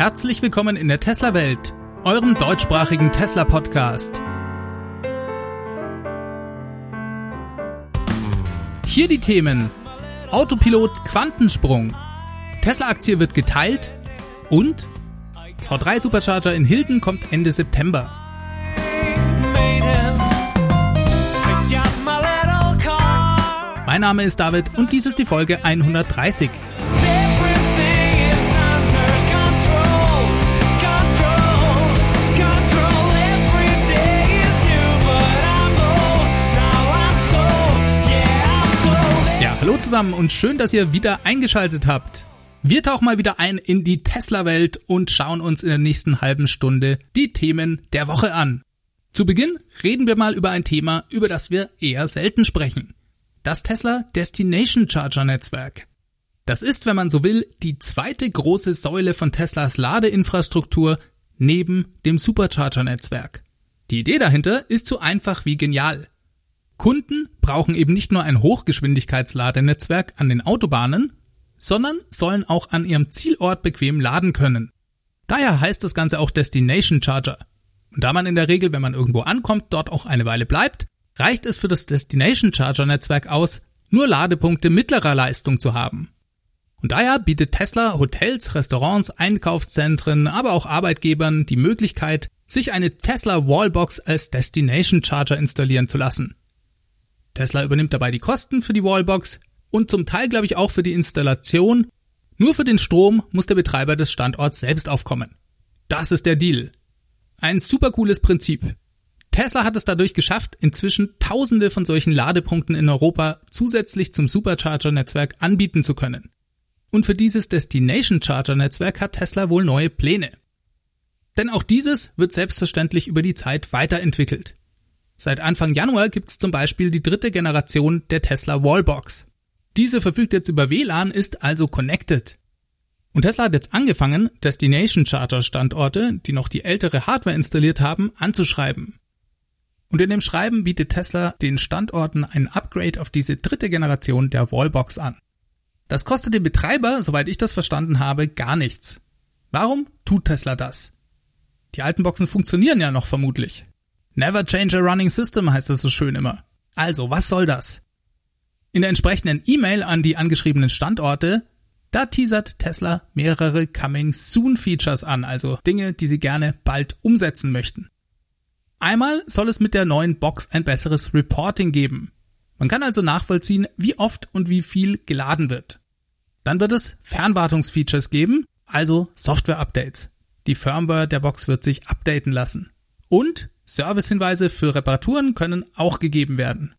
Herzlich willkommen in der Tesla-Welt, eurem deutschsprachigen Tesla-Podcast. Hier die Themen: Autopilot Quantensprung, Tesla-Aktie wird geteilt und V3 Supercharger in Hilden kommt Ende September. Mein Name ist David und dies ist die Folge 130. zusammen und schön, dass ihr wieder eingeschaltet habt. Wir tauchen mal wieder ein in die Tesla-Welt und schauen uns in der nächsten halben Stunde die Themen der Woche an. Zu Beginn reden wir mal über ein Thema, über das wir eher selten sprechen. Das Tesla Destination Charger Netzwerk. Das ist, wenn man so will, die zweite große Säule von Teslas Ladeinfrastruktur neben dem Supercharger Netzwerk. Die Idee dahinter ist so einfach wie genial. Kunden brauchen eben nicht nur ein Hochgeschwindigkeitsladenetzwerk an den Autobahnen, sondern sollen auch an ihrem Zielort bequem laden können. Daher heißt das Ganze auch Destination Charger. Und da man in der Regel, wenn man irgendwo ankommt, dort auch eine Weile bleibt, reicht es für das Destination Charger Netzwerk aus, nur Ladepunkte mittlerer Leistung zu haben. Und daher bietet Tesla Hotels, Restaurants, Einkaufszentren, aber auch Arbeitgebern die Möglichkeit, sich eine Tesla Wallbox als Destination Charger installieren zu lassen. Tesla übernimmt dabei die Kosten für die Wallbox, und zum Teil, glaube ich, auch für die Installation. Nur für den Strom muss der Betreiber des Standorts selbst aufkommen. Das ist der Deal. Ein super cooles Prinzip. Tesla hat es dadurch geschafft, inzwischen tausende von solchen Ladepunkten in Europa zusätzlich zum Supercharger-Netzwerk anbieten zu können. Und für dieses Destination Charger-Netzwerk hat Tesla wohl neue Pläne. Denn auch dieses wird selbstverständlich über die Zeit weiterentwickelt. Seit Anfang Januar gibt es zum Beispiel die dritte Generation der Tesla Wallbox. Diese verfügt jetzt über WLAN, ist also connected. Und Tesla hat jetzt angefangen, Destination Charter Standorte, die noch die ältere Hardware installiert haben, anzuschreiben. Und in dem Schreiben bietet Tesla den Standorten ein Upgrade auf diese dritte Generation der Wallbox an. Das kostet den Betreiber, soweit ich das verstanden habe, gar nichts. Warum tut Tesla das? Die alten Boxen funktionieren ja noch vermutlich. Never change a running system heißt es so schön immer. Also, was soll das? In der entsprechenden E-Mail an die angeschriebenen Standorte, da teasert Tesla mehrere Coming Soon Features an, also Dinge, die sie gerne bald umsetzen möchten. Einmal soll es mit der neuen Box ein besseres Reporting geben. Man kann also nachvollziehen, wie oft und wie viel geladen wird. Dann wird es Fernwartungsfeatures geben, also Software-Updates. Die Firmware der Box wird sich updaten lassen. Und Servicehinweise für Reparaturen können auch gegeben werden.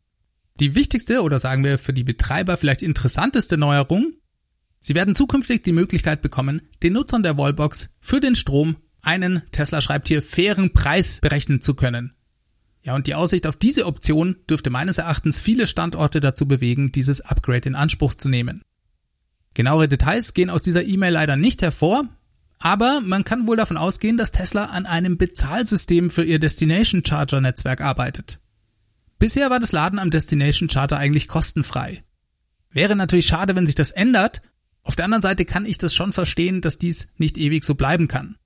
Die wichtigste oder sagen wir für die Betreiber vielleicht interessanteste Neuerung, sie werden zukünftig die Möglichkeit bekommen, den Nutzern der Wallbox für den Strom einen, Tesla schreibt hier, fairen Preis berechnen zu können. Ja, und die Aussicht auf diese Option dürfte meines Erachtens viele Standorte dazu bewegen, dieses Upgrade in Anspruch zu nehmen. Genauere Details gehen aus dieser E-Mail leider nicht hervor, aber man kann wohl davon ausgehen, dass Tesla an einem Bezahlsystem für ihr Destination Charger Netzwerk arbeitet. Bisher war das Laden am Destination Charter eigentlich kostenfrei. Wäre natürlich schade, wenn sich das ändert. Auf der anderen Seite kann ich das schon verstehen, dass dies nicht ewig so bleiben kann.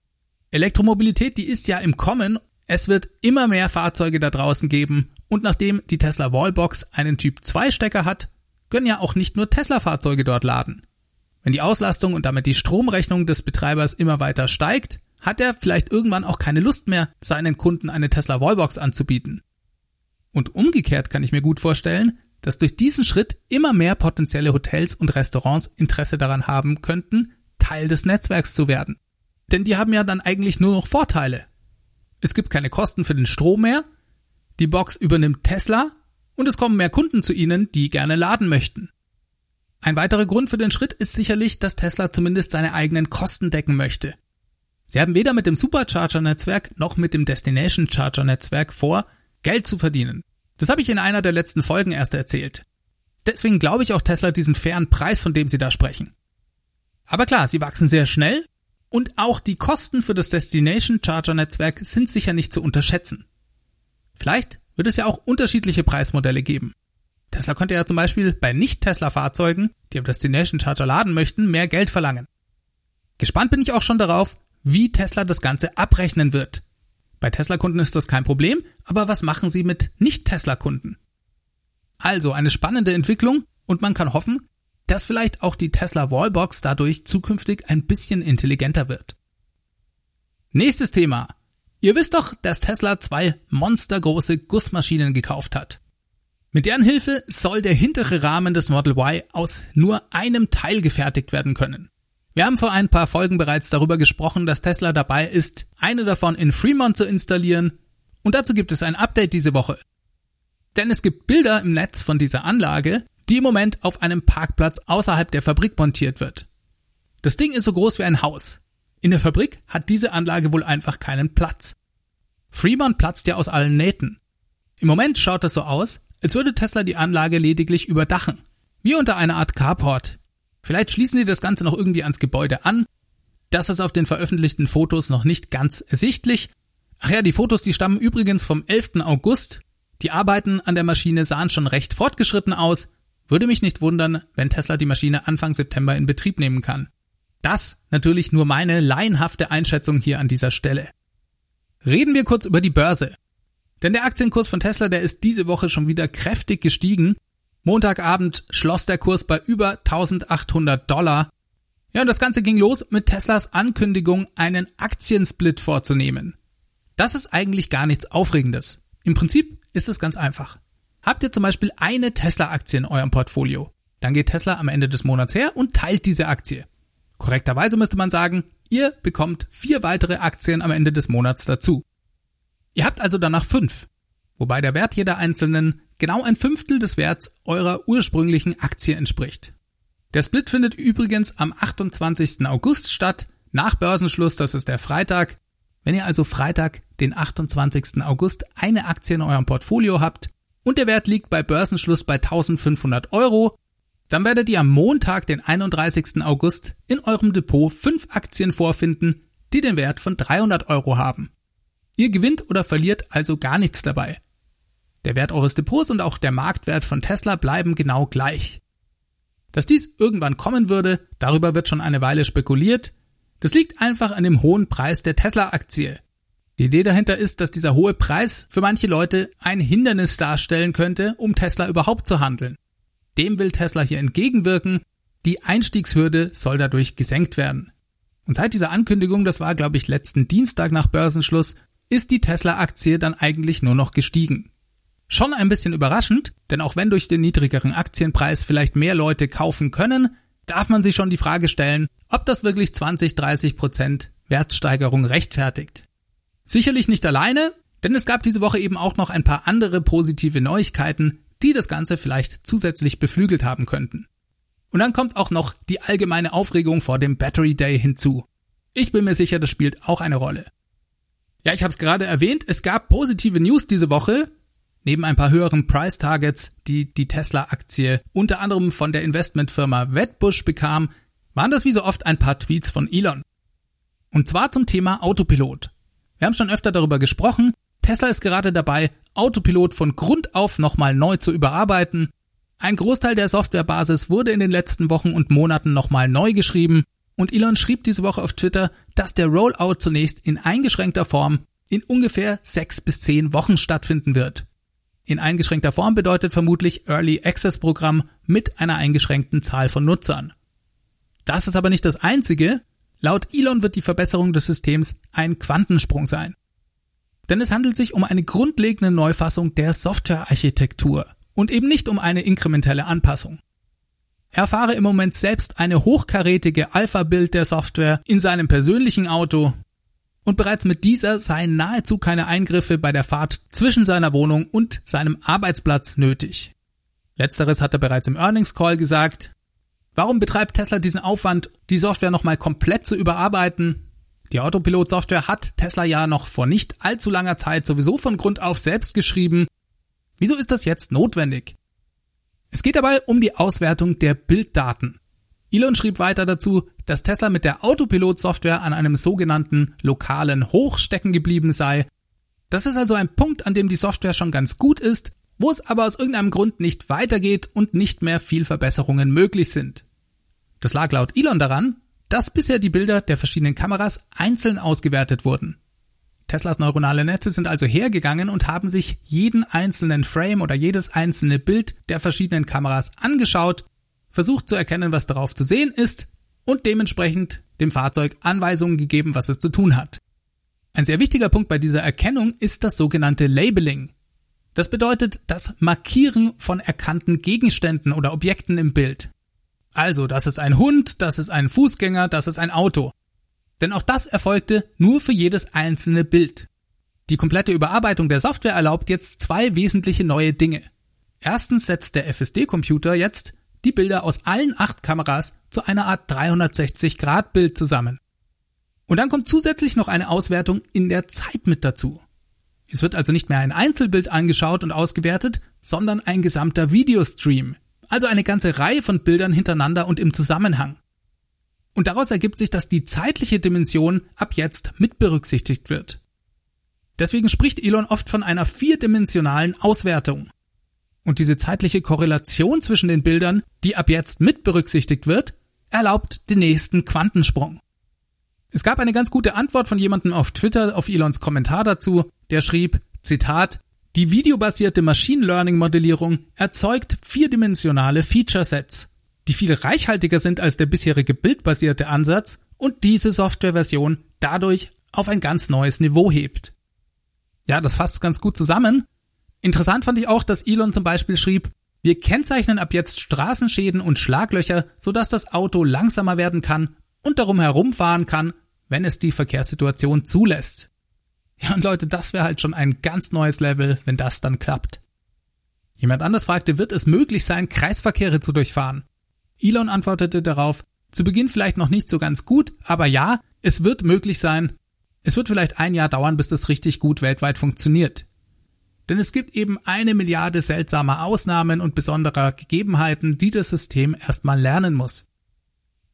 Elektromobilität, die ist ja im Kommen. Es wird immer mehr Fahrzeuge da draußen geben. Und nachdem die Tesla Wallbox einen Typ 2 Stecker hat, können ja auch nicht nur Tesla Fahrzeuge dort laden. Wenn die Auslastung und damit die Stromrechnung des Betreibers immer weiter steigt, hat er vielleicht irgendwann auch keine Lust mehr, seinen Kunden eine Tesla Wallbox anzubieten. Und umgekehrt kann ich mir gut vorstellen, dass durch diesen Schritt immer mehr potenzielle Hotels und Restaurants Interesse daran haben könnten, Teil des Netzwerks zu werden. Denn die haben ja dann eigentlich nur noch Vorteile. Es gibt keine Kosten für den Strom mehr, die Box übernimmt Tesla und es kommen mehr Kunden zu ihnen, die gerne laden möchten. Ein weiterer Grund für den Schritt ist sicherlich, dass Tesla zumindest seine eigenen Kosten decken möchte. Sie haben weder mit dem Supercharger-Netzwerk noch mit dem Destination Charger-Netzwerk vor, Geld zu verdienen. Das habe ich in einer der letzten Folgen erst erzählt. Deswegen glaube ich auch Tesla diesen fairen Preis, von dem sie da sprechen. Aber klar, sie wachsen sehr schnell und auch die Kosten für das Destination Charger Netzwerk sind sicher nicht zu unterschätzen. Vielleicht wird es ja auch unterschiedliche Preismodelle geben. Tesla könnte ja zum Beispiel bei Nicht-Tesla-Fahrzeugen, die am Destination Charger laden möchten, mehr Geld verlangen. Gespannt bin ich auch schon darauf, wie Tesla das Ganze abrechnen wird. Bei Tesla-Kunden ist das kein Problem, aber was machen sie mit Nicht-Tesla-Kunden? Also eine spannende Entwicklung und man kann hoffen, dass vielleicht auch die Tesla Wallbox dadurch zukünftig ein bisschen intelligenter wird. Nächstes Thema. Ihr wisst doch, dass Tesla zwei monstergroße Gussmaschinen gekauft hat. Mit deren Hilfe soll der hintere Rahmen des Model Y aus nur einem Teil gefertigt werden können. Wir haben vor ein paar Folgen bereits darüber gesprochen, dass Tesla dabei ist, eine davon in Fremont zu installieren, und dazu gibt es ein Update diese Woche. Denn es gibt Bilder im Netz von dieser Anlage, die im Moment auf einem Parkplatz außerhalb der Fabrik montiert wird. Das Ding ist so groß wie ein Haus. In der Fabrik hat diese Anlage wohl einfach keinen Platz. Fremont platzt ja aus allen Nähten. Im Moment schaut es so aus, als würde Tesla die Anlage lediglich überdachen. Wie unter einer Art Carport. Vielleicht schließen sie das Ganze noch irgendwie ans Gebäude an. Das ist auf den veröffentlichten Fotos noch nicht ganz ersichtlich. Ach ja, die Fotos, die stammen übrigens vom 11. August. Die Arbeiten an der Maschine sahen schon recht fortgeschritten aus. Würde mich nicht wundern, wenn Tesla die Maschine Anfang September in Betrieb nehmen kann. Das natürlich nur meine laienhafte Einschätzung hier an dieser Stelle. Reden wir kurz über die Börse. Denn der Aktienkurs von Tesla, der ist diese Woche schon wieder kräftig gestiegen. Montagabend schloss der Kurs bei über 1800 Dollar. Ja, und das Ganze ging los mit Teslas Ankündigung, einen Aktiensplit vorzunehmen. Das ist eigentlich gar nichts Aufregendes. Im Prinzip ist es ganz einfach. Habt ihr zum Beispiel eine Tesla-Aktie in eurem Portfolio, dann geht Tesla am Ende des Monats her und teilt diese Aktie. Korrekterweise müsste man sagen, ihr bekommt vier weitere Aktien am Ende des Monats dazu. Ihr habt also danach fünf, wobei der Wert jeder einzelnen genau ein Fünftel des Werts eurer ursprünglichen Aktie entspricht. Der Split findet übrigens am 28. August statt, nach Börsenschluss, das ist der Freitag. Wenn ihr also Freitag, den 28. August, eine Aktie in eurem Portfolio habt, und der Wert liegt bei Börsenschluss bei 1500 Euro, dann werdet ihr am Montag, den 31. August, in eurem Depot fünf Aktien vorfinden, die den Wert von 300 Euro haben. Ihr gewinnt oder verliert also gar nichts dabei. Der Wert eures Depots und auch der Marktwert von Tesla bleiben genau gleich. Dass dies irgendwann kommen würde, darüber wird schon eine Weile spekuliert. Das liegt einfach an dem hohen Preis der Tesla-Aktie. Die Idee dahinter ist, dass dieser hohe Preis für manche Leute ein Hindernis darstellen könnte, um Tesla überhaupt zu handeln. Dem will Tesla hier entgegenwirken. Die Einstiegshürde soll dadurch gesenkt werden. Und seit dieser Ankündigung, das war glaube ich letzten Dienstag nach Börsenschluss, ist die Tesla-Aktie dann eigentlich nur noch gestiegen. Schon ein bisschen überraschend, denn auch wenn durch den niedrigeren Aktienpreis vielleicht mehr Leute kaufen können, darf man sich schon die Frage stellen, ob das wirklich 20, 30 Prozent Wertsteigerung rechtfertigt. Sicherlich nicht alleine, denn es gab diese Woche eben auch noch ein paar andere positive Neuigkeiten, die das Ganze vielleicht zusätzlich beflügelt haben könnten. Und dann kommt auch noch die allgemeine Aufregung vor dem Battery Day hinzu. Ich bin mir sicher, das spielt auch eine Rolle. Ja, ich habe es gerade erwähnt, es gab positive News diese Woche. Neben ein paar höheren Price Targets, die die Tesla-Aktie unter anderem von der Investmentfirma Wedbush bekam, waren das wie so oft ein paar Tweets von Elon. Und zwar zum Thema Autopilot. Wir haben schon öfter darüber gesprochen. Tesla ist gerade dabei, Autopilot von Grund auf nochmal neu zu überarbeiten. Ein Großteil der Softwarebasis wurde in den letzten Wochen und Monaten nochmal neu geschrieben und Elon schrieb diese Woche auf Twitter, dass der Rollout zunächst in eingeschränkter Form in ungefähr sechs bis zehn Wochen stattfinden wird. In eingeschränkter Form bedeutet vermutlich Early Access Programm mit einer eingeschränkten Zahl von Nutzern. Das ist aber nicht das einzige. Laut Elon wird die Verbesserung des Systems ein Quantensprung sein. Denn es handelt sich um eine grundlegende Neufassung der Softwarearchitektur und eben nicht um eine inkrementelle Anpassung. Er fahre im Moment selbst eine hochkarätige Alpha-Bild der Software in seinem persönlichen Auto und bereits mit dieser seien nahezu keine Eingriffe bei der Fahrt zwischen seiner Wohnung und seinem Arbeitsplatz nötig. Letzteres hat er bereits im Earnings Call gesagt, Warum betreibt Tesla diesen Aufwand, die Software nochmal komplett zu überarbeiten? Die Autopilot-Software hat Tesla ja noch vor nicht allzu langer Zeit sowieso von Grund auf selbst geschrieben. Wieso ist das jetzt notwendig? Es geht dabei um die Auswertung der Bilddaten. Elon schrieb weiter dazu, dass Tesla mit der Autopilot-Software an einem sogenannten lokalen Hoch stecken geblieben sei. Das ist also ein Punkt, an dem die Software schon ganz gut ist, wo es aber aus irgendeinem Grund nicht weitergeht und nicht mehr viel Verbesserungen möglich sind. Das lag laut Elon daran, dass bisher die Bilder der verschiedenen Kameras einzeln ausgewertet wurden. Teslas neuronale Netze sind also hergegangen und haben sich jeden einzelnen Frame oder jedes einzelne Bild der verschiedenen Kameras angeschaut, versucht zu erkennen, was darauf zu sehen ist und dementsprechend dem Fahrzeug Anweisungen gegeben, was es zu tun hat. Ein sehr wichtiger Punkt bei dieser Erkennung ist das sogenannte Labeling. Das bedeutet das Markieren von erkannten Gegenständen oder Objekten im Bild. Also, das ist ein Hund, das ist ein Fußgänger, das ist ein Auto. Denn auch das erfolgte nur für jedes einzelne Bild. Die komplette Überarbeitung der Software erlaubt jetzt zwei wesentliche neue Dinge. Erstens setzt der FSD-Computer jetzt die Bilder aus allen acht Kameras zu einer Art 360-Grad-Bild zusammen. Und dann kommt zusätzlich noch eine Auswertung in der Zeit mit dazu. Es wird also nicht mehr ein Einzelbild angeschaut und ausgewertet, sondern ein gesamter Videostream, also eine ganze Reihe von Bildern hintereinander und im Zusammenhang. Und daraus ergibt sich, dass die zeitliche Dimension ab jetzt mit berücksichtigt wird. Deswegen spricht Elon oft von einer vierdimensionalen Auswertung. Und diese zeitliche Korrelation zwischen den Bildern, die ab jetzt mit berücksichtigt wird, erlaubt den nächsten Quantensprung. Es gab eine ganz gute Antwort von jemandem auf Twitter auf Elons Kommentar dazu, der schrieb, Zitat, die videobasierte Machine Learning Modellierung erzeugt vierdimensionale Feature Sets die viel reichhaltiger sind als der bisherige bildbasierte Ansatz und diese Softwareversion dadurch auf ein ganz neues Niveau hebt. Ja, das fasst ganz gut zusammen. Interessant fand ich auch, dass Elon zum Beispiel schrieb, wir kennzeichnen ab jetzt Straßenschäden und Schlaglöcher, sodass das Auto langsamer werden kann und darum herumfahren kann, wenn es die Verkehrssituation zulässt. Ja, und Leute, das wäre halt schon ein ganz neues Level, wenn das dann klappt. Jemand anders fragte, wird es möglich sein, Kreisverkehre zu durchfahren? Elon antwortete darauf, zu Beginn vielleicht noch nicht so ganz gut, aber ja, es wird möglich sein. Es wird vielleicht ein Jahr dauern, bis das richtig gut weltweit funktioniert. Denn es gibt eben eine Milliarde seltsamer Ausnahmen und besonderer Gegebenheiten, die das System erstmal lernen muss.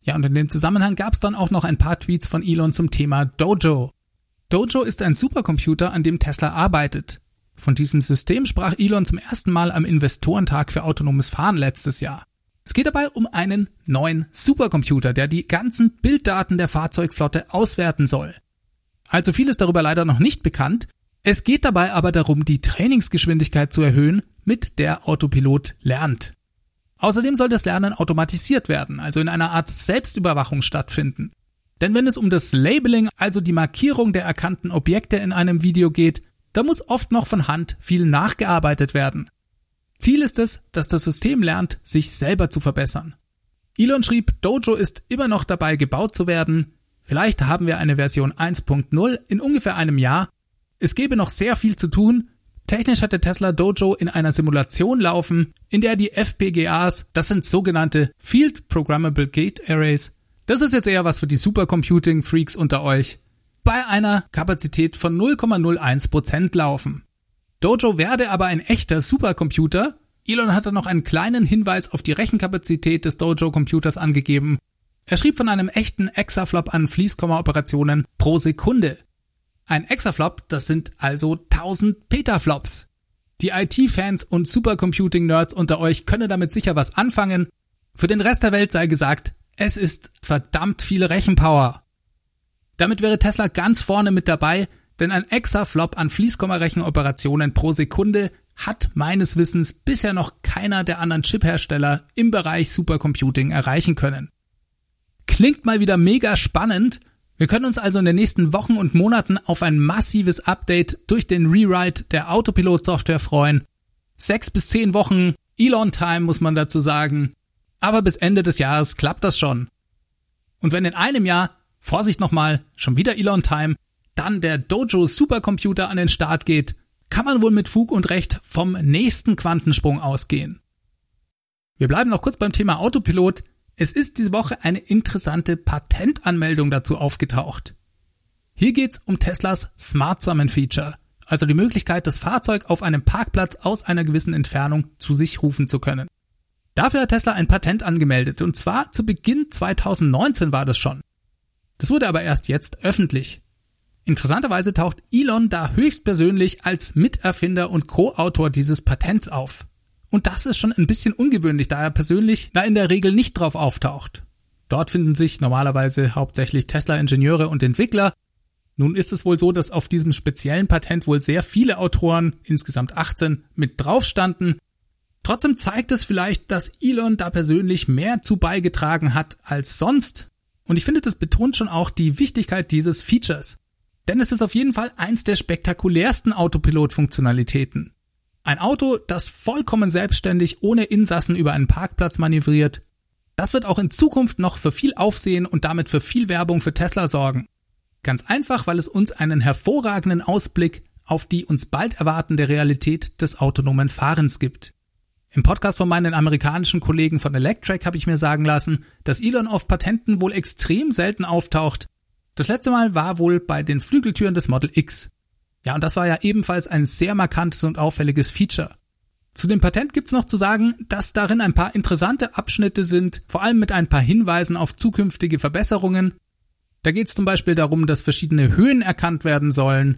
Ja, und in dem Zusammenhang gab es dann auch noch ein paar Tweets von Elon zum Thema Dojo. Dojo ist ein Supercomputer, an dem Tesla arbeitet. Von diesem System sprach Elon zum ersten Mal am Investorentag für autonomes Fahren letztes Jahr. Es geht dabei um einen neuen Supercomputer, der die ganzen Bilddaten der Fahrzeugflotte auswerten soll. Also viel ist darüber leider noch nicht bekannt. Es geht dabei aber darum, die Trainingsgeschwindigkeit zu erhöhen, mit der Autopilot lernt. Außerdem soll das Lernen automatisiert werden, also in einer Art Selbstüberwachung stattfinden. Denn wenn es um das Labeling, also die Markierung der erkannten Objekte in einem Video geht, da muss oft noch von Hand viel nachgearbeitet werden. Ziel ist es, dass das System lernt, sich selber zu verbessern. Elon schrieb, Dojo ist immer noch dabei gebaut zu werden. Vielleicht haben wir eine Version 1.0 in ungefähr einem Jahr. Es gäbe noch sehr viel zu tun. Technisch hatte Tesla Dojo in einer Simulation laufen, in der die FPGAs, das sind sogenannte Field Programmable Gate Arrays, das ist jetzt eher was für die Supercomputing Freaks unter euch, bei einer Kapazität von 0,01% laufen. Dojo werde aber ein echter Supercomputer. Elon hatte noch einen kleinen Hinweis auf die Rechenkapazität des Dojo-Computers angegeben. Er schrieb von einem echten Exaflop an Fließkomma-Operationen pro Sekunde. Ein Exaflop, das sind also 1000 Petaflops. Die IT-Fans und Supercomputing-Nerds unter euch können damit sicher was anfangen. Für den Rest der Welt sei gesagt, es ist verdammt viele Rechenpower. Damit wäre Tesla ganz vorne mit dabei, denn ein Exaflop an Fließkommarechenoperationen pro Sekunde hat meines Wissens bisher noch keiner der anderen Chiphersteller im Bereich Supercomputing erreichen können. Klingt mal wieder mega spannend. Wir können uns also in den nächsten Wochen und Monaten auf ein massives Update durch den Rewrite der Autopilot-Software freuen. Sechs bis zehn Wochen Elon-Time muss man dazu sagen. Aber bis Ende des Jahres klappt das schon. Und wenn in einem Jahr, Vorsicht nochmal, schon wieder Elon-Time, dann der Dojo Supercomputer an den Start geht, kann man wohl mit Fug und Recht vom nächsten Quantensprung ausgehen. Wir bleiben noch kurz beim Thema Autopilot. Es ist diese Woche eine interessante Patentanmeldung dazu aufgetaucht. Hier geht's um Teslas Smart Summon Feature, also die Möglichkeit, das Fahrzeug auf einem Parkplatz aus einer gewissen Entfernung zu sich rufen zu können. Dafür hat Tesla ein Patent angemeldet, und zwar zu Beginn 2019 war das schon. Das wurde aber erst jetzt öffentlich. Interessanterweise taucht Elon da höchstpersönlich als Miterfinder und Co-Autor dieses Patents auf. Und das ist schon ein bisschen ungewöhnlich, da er persönlich da in der Regel nicht drauf auftaucht. Dort finden sich normalerweise hauptsächlich Tesla-Ingenieure und Entwickler. Nun ist es wohl so, dass auf diesem speziellen Patent wohl sehr viele Autoren, insgesamt 18, mit drauf standen. Trotzdem zeigt es vielleicht, dass Elon da persönlich mehr zu beigetragen hat als sonst. Und ich finde, das betont schon auch die Wichtigkeit dieses Features. Denn es ist auf jeden Fall eins der spektakulärsten Autopilot-Funktionalitäten. Ein Auto, das vollkommen selbstständig ohne Insassen über einen Parkplatz manövriert. Das wird auch in Zukunft noch für viel Aufsehen und damit für viel Werbung für Tesla sorgen. Ganz einfach, weil es uns einen hervorragenden Ausblick auf die uns bald erwartende Realität des autonomen Fahrens gibt. Im Podcast von meinen amerikanischen Kollegen von Electrek habe ich mir sagen lassen, dass Elon auf Patenten wohl extrem selten auftaucht. Das letzte Mal war wohl bei den Flügeltüren des Model X. Ja, und das war ja ebenfalls ein sehr markantes und auffälliges Feature. Zu dem Patent gibt's noch zu sagen, dass darin ein paar interessante Abschnitte sind, vor allem mit ein paar Hinweisen auf zukünftige Verbesserungen. Da geht's zum Beispiel darum, dass verschiedene Höhen erkannt werden sollen.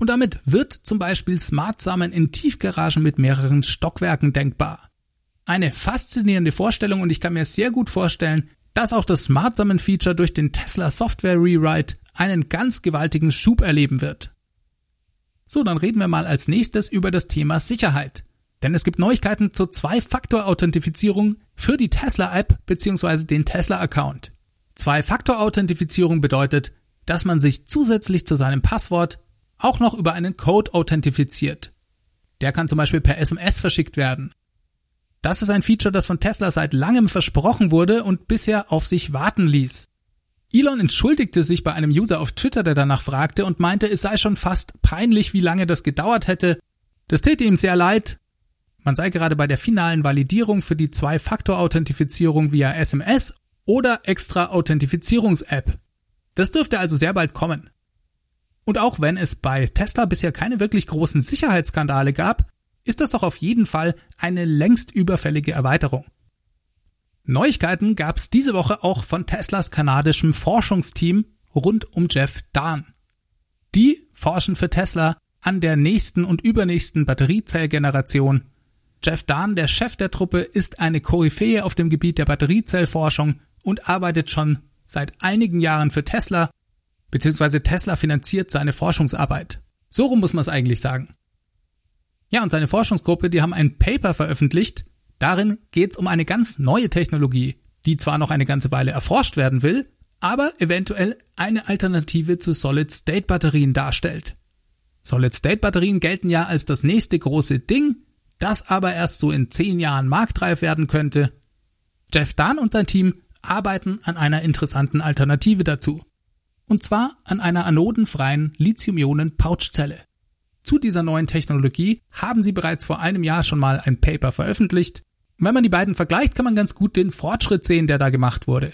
Und damit wird zum Beispiel Smartsamen in Tiefgaragen mit mehreren Stockwerken denkbar. Eine faszinierende Vorstellung und ich kann mir sehr gut vorstellen, dass auch das Smartsamen-Feature durch den Tesla Software Rewrite einen ganz gewaltigen Schub erleben wird. So, dann reden wir mal als nächstes über das Thema Sicherheit. Denn es gibt Neuigkeiten zur Zwei-Faktor-Authentifizierung für die Tesla-App bzw. den Tesla-Account. Zwei-Faktor-Authentifizierung bedeutet, dass man sich zusätzlich zu seinem Passwort auch noch über einen Code authentifiziert. Der kann zum Beispiel per SMS verschickt werden. Das ist ein Feature, das von Tesla seit langem versprochen wurde und bisher auf sich warten ließ. Elon entschuldigte sich bei einem User auf Twitter, der danach fragte und meinte, es sei schon fast peinlich, wie lange das gedauert hätte. Das täte ihm sehr leid. Man sei gerade bei der finalen Validierung für die Zwei-Faktor-Authentifizierung via SMS oder extra Authentifizierungs-App. Das dürfte also sehr bald kommen. Und auch wenn es bei Tesla bisher keine wirklich großen Sicherheitsskandale gab, ist das doch auf jeden Fall eine längst überfällige Erweiterung. Neuigkeiten gab es diese Woche auch von Teslas kanadischem Forschungsteam rund um Jeff Dahn. Die forschen für Tesla an der nächsten und übernächsten Batteriezellgeneration. Jeff Dahn, der Chef der Truppe, ist eine Koryphäe auf dem Gebiet der Batteriezellforschung und arbeitet schon seit einigen Jahren für Tesla, beziehungsweise Tesla finanziert seine Forschungsarbeit. So rum muss man es eigentlich sagen. Ja, und seine Forschungsgruppe, die haben ein Paper veröffentlicht, Darin geht es um eine ganz neue Technologie, die zwar noch eine ganze Weile erforscht werden will, aber eventuell eine Alternative zu Solid-State-Batterien darstellt. Solid-State-Batterien gelten ja als das nächste große Ding, das aber erst so in zehn Jahren marktreif werden könnte. Jeff Dahn und sein Team arbeiten an einer interessanten Alternative dazu. Und zwar an einer anodenfreien Lithium-Ionen-Pouchzelle. Zu dieser neuen Technologie haben sie bereits vor einem Jahr schon mal ein Paper veröffentlicht, wenn man die beiden vergleicht, kann man ganz gut den Fortschritt sehen, der da gemacht wurde.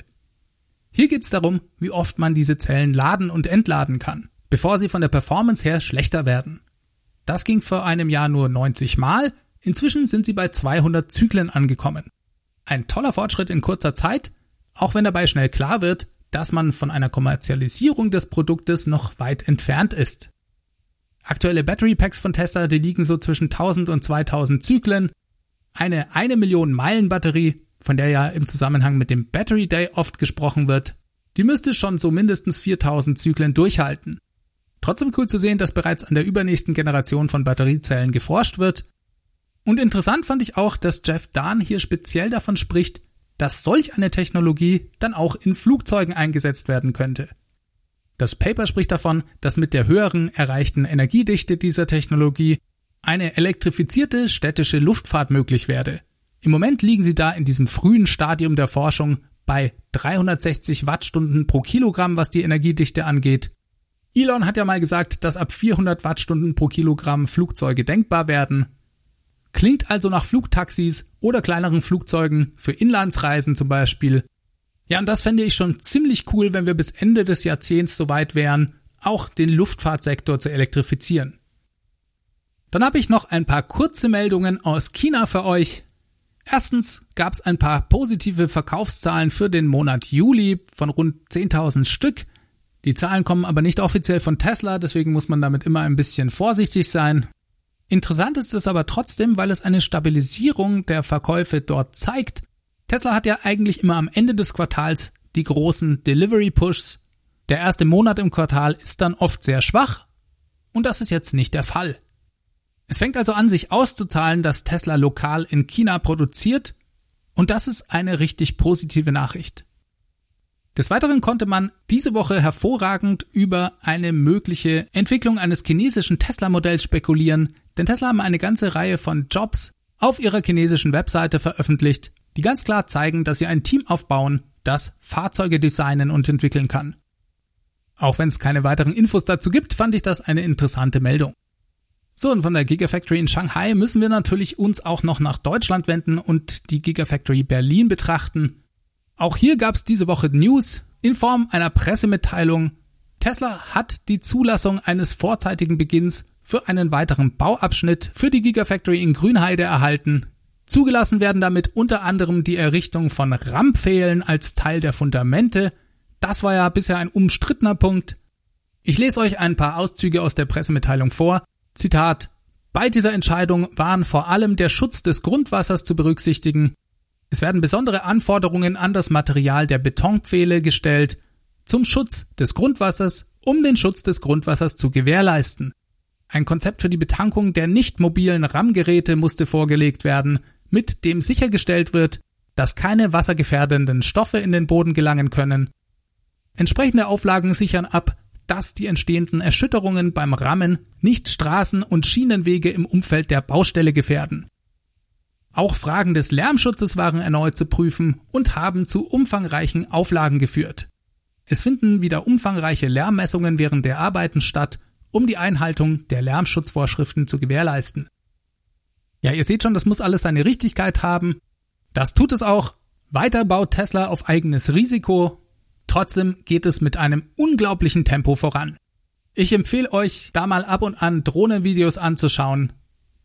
Hier geht es darum, wie oft man diese Zellen laden und entladen kann, bevor sie von der Performance her schlechter werden. Das ging vor einem Jahr nur 90 Mal, inzwischen sind sie bei 200 Zyklen angekommen. Ein toller Fortschritt in kurzer Zeit, auch wenn dabei schnell klar wird, dass man von einer Kommerzialisierung des Produktes noch weit entfernt ist. Aktuelle Battery Packs von Tesla, die liegen so zwischen 1000 und 2000 Zyklen eine eine Million Meilen Batterie, von der ja im Zusammenhang mit dem Battery Day oft gesprochen wird, die müsste schon so mindestens 4000 Zyklen durchhalten. Trotzdem cool zu sehen, dass bereits an der übernächsten Generation von Batteriezellen geforscht wird. Und interessant fand ich auch, dass Jeff Dahn hier speziell davon spricht, dass solch eine Technologie dann auch in Flugzeugen eingesetzt werden könnte. Das Paper spricht davon, dass mit der höheren erreichten Energiedichte dieser Technologie eine elektrifizierte städtische Luftfahrt möglich werde. Im Moment liegen sie da in diesem frühen Stadium der Forschung bei 360 Wattstunden pro Kilogramm, was die Energiedichte angeht. Elon hat ja mal gesagt, dass ab 400 Wattstunden pro Kilogramm Flugzeuge denkbar werden. Klingt also nach Flugtaxis oder kleineren Flugzeugen für Inlandsreisen zum Beispiel. Ja, und das fände ich schon ziemlich cool, wenn wir bis Ende des Jahrzehnts soweit wären, auch den Luftfahrtsektor zu elektrifizieren. Dann habe ich noch ein paar kurze Meldungen aus China für euch. Erstens gab es ein paar positive Verkaufszahlen für den Monat Juli von rund 10.000 Stück. Die Zahlen kommen aber nicht offiziell von Tesla, deswegen muss man damit immer ein bisschen vorsichtig sein. Interessant ist es aber trotzdem, weil es eine Stabilisierung der Verkäufe dort zeigt. Tesla hat ja eigentlich immer am Ende des Quartals die großen Delivery Pushs. Der erste Monat im Quartal ist dann oft sehr schwach und das ist jetzt nicht der Fall. Es fängt also an, sich auszuzahlen, dass Tesla lokal in China produziert und das ist eine richtig positive Nachricht. Des Weiteren konnte man diese Woche hervorragend über eine mögliche Entwicklung eines chinesischen Tesla-Modells spekulieren, denn Tesla haben eine ganze Reihe von Jobs auf ihrer chinesischen Webseite veröffentlicht, die ganz klar zeigen, dass sie ein Team aufbauen, das Fahrzeuge designen und entwickeln kann. Auch wenn es keine weiteren Infos dazu gibt, fand ich das eine interessante Meldung. So, und von der Gigafactory in Shanghai müssen wir natürlich uns auch noch nach Deutschland wenden und die Gigafactory Berlin betrachten. Auch hier gab es diese Woche News in Form einer Pressemitteilung. Tesla hat die Zulassung eines vorzeitigen Beginns für einen weiteren Bauabschnitt für die Gigafactory in Grünheide erhalten. Zugelassen werden damit unter anderem die Errichtung von Rammpfählen als Teil der Fundamente. Das war ja bisher ein umstrittener Punkt. Ich lese euch ein paar Auszüge aus der Pressemitteilung vor. Zitat Bei dieser Entscheidung waren vor allem der Schutz des Grundwassers zu berücksichtigen, es werden besondere Anforderungen an das Material der Betonpfähle gestellt zum Schutz des Grundwassers, um den Schutz des Grundwassers zu gewährleisten. Ein Konzept für die Betankung der nicht mobilen RAM-Geräte musste vorgelegt werden, mit dem sichergestellt wird, dass keine wassergefährdenden Stoffe in den Boden gelangen können. Entsprechende Auflagen sichern ab, dass die entstehenden Erschütterungen beim Rammen nicht Straßen und Schienenwege im Umfeld der Baustelle gefährden. Auch Fragen des Lärmschutzes waren erneut zu prüfen und haben zu umfangreichen Auflagen geführt. Es finden wieder umfangreiche Lärmmessungen während der Arbeiten statt, um die Einhaltung der Lärmschutzvorschriften zu gewährleisten. Ja, ihr seht schon, das muss alles seine Richtigkeit haben. Das tut es auch. Weiter baut Tesla auf eigenes Risiko. Trotzdem geht es mit einem unglaublichen Tempo voran. Ich empfehle euch, da mal ab und an Drohnenvideos anzuschauen.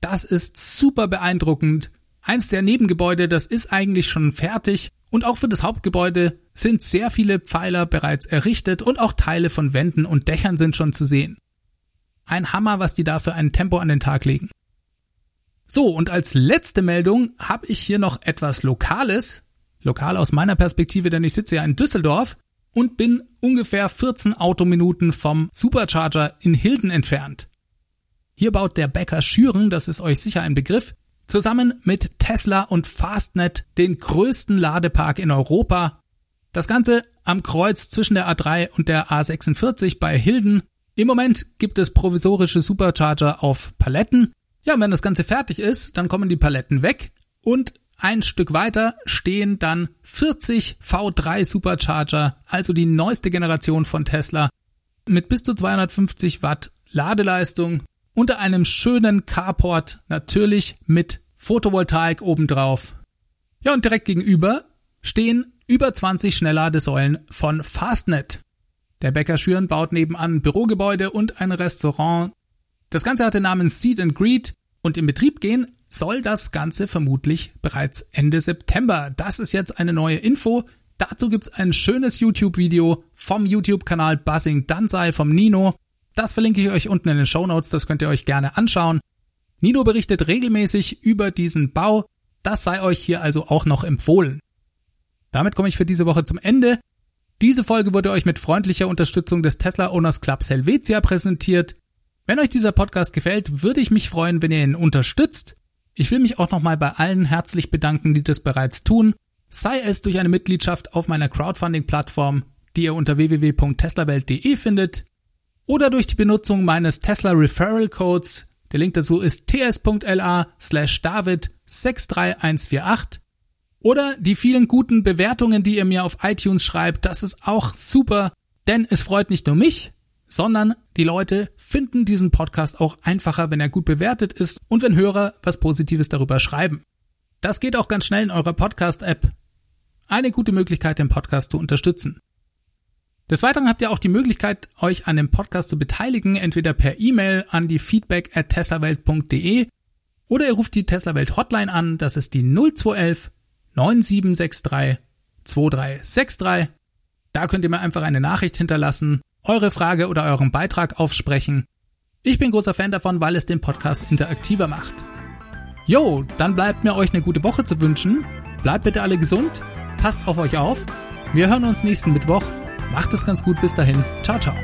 Das ist super beeindruckend, Eins der Nebengebäude, das ist eigentlich schon fertig und auch für das Hauptgebäude sind sehr viele Pfeiler bereits errichtet und auch Teile von Wänden und Dächern sind schon zu sehen. Ein Hammer, was die da für ein Tempo an den Tag legen. So, und als letzte Meldung habe ich hier noch etwas Lokales. Lokal aus meiner Perspektive, denn ich sitze ja in Düsseldorf und bin ungefähr 14 Autominuten vom Supercharger in Hilden entfernt. Hier baut der Bäcker Schüren, das ist euch sicher ein Begriff, zusammen mit Tesla und Fastnet den größten Ladepark in Europa. Das Ganze am Kreuz zwischen der A3 und der A46 bei Hilden. Im Moment gibt es provisorische Supercharger auf Paletten. Ja, wenn das Ganze fertig ist, dann kommen die Paletten weg und ein Stück weiter stehen dann 40 V3 Supercharger, also die neueste Generation von Tesla, mit bis zu 250 Watt Ladeleistung unter einem schönen Carport, natürlich mit Photovoltaik obendrauf. Ja, und direkt gegenüber stehen über 20 Schnellladesäulen von Fastnet. Der Bäcker Schüren baut nebenan Bürogebäude und ein Restaurant. Das Ganze hat den Namen Seed and Greet und in Betrieb gehen soll das Ganze vermutlich bereits Ende September. Das ist jetzt eine neue Info. Dazu gibt's ein schönes YouTube-Video vom YouTube-Kanal Buzzing Danzai vom Nino. Das verlinke ich euch unten in den Show Notes, das könnt ihr euch gerne anschauen. Nino berichtet regelmäßig über diesen Bau, das sei euch hier also auch noch empfohlen. Damit komme ich für diese Woche zum Ende. Diese Folge wurde euch mit freundlicher Unterstützung des Tesla Owners Clubs Helvetia präsentiert. Wenn euch dieser Podcast gefällt, würde ich mich freuen, wenn ihr ihn unterstützt. Ich will mich auch nochmal bei allen herzlich bedanken, die das bereits tun, sei es durch eine Mitgliedschaft auf meiner Crowdfunding-Plattform, die ihr unter www.teslawelt.de findet, oder durch die Benutzung meines Tesla Referral Codes. Der Link dazu ist ts.la slash david 63148. Oder die vielen guten Bewertungen, die ihr mir auf iTunes schreibt, das ist auch super, denn es freut nicht nur mich, sondern die Leute finden diesen Podcast auch einfacher, wenn er gut bewertet ist und wenn Hörer was Positives darüber schreiben. Das geht auch ganz schnell in eurer Podcast-App. Eine gute Möglichkeit, den Podcast zu unterstützen. Des Weiteren habt ihr auch die Möglichkeit, euch an dem Podcast zu beteiligen, entweder per E-Mail an die feedback at teslawelt.de oder ihr ruft die Tesla Welt Hotline an, das ist die 0211 9763 2363. Da könnt ihr mir einfach eine Nachricht hinterlassen, eure Frage oder euren Beitrag aufsprechen. Ich bin großer Fan davon, weil es den Podcast interaktiver macht. Jo, dann bleibt mir euch eine gute Woche zu wünschen. Bleibt bitte alle gesund, passt auf euch auf Wir hören uns nächsten Mittwoch. Macht es ganz gut bis dahin. Ciao, ciao.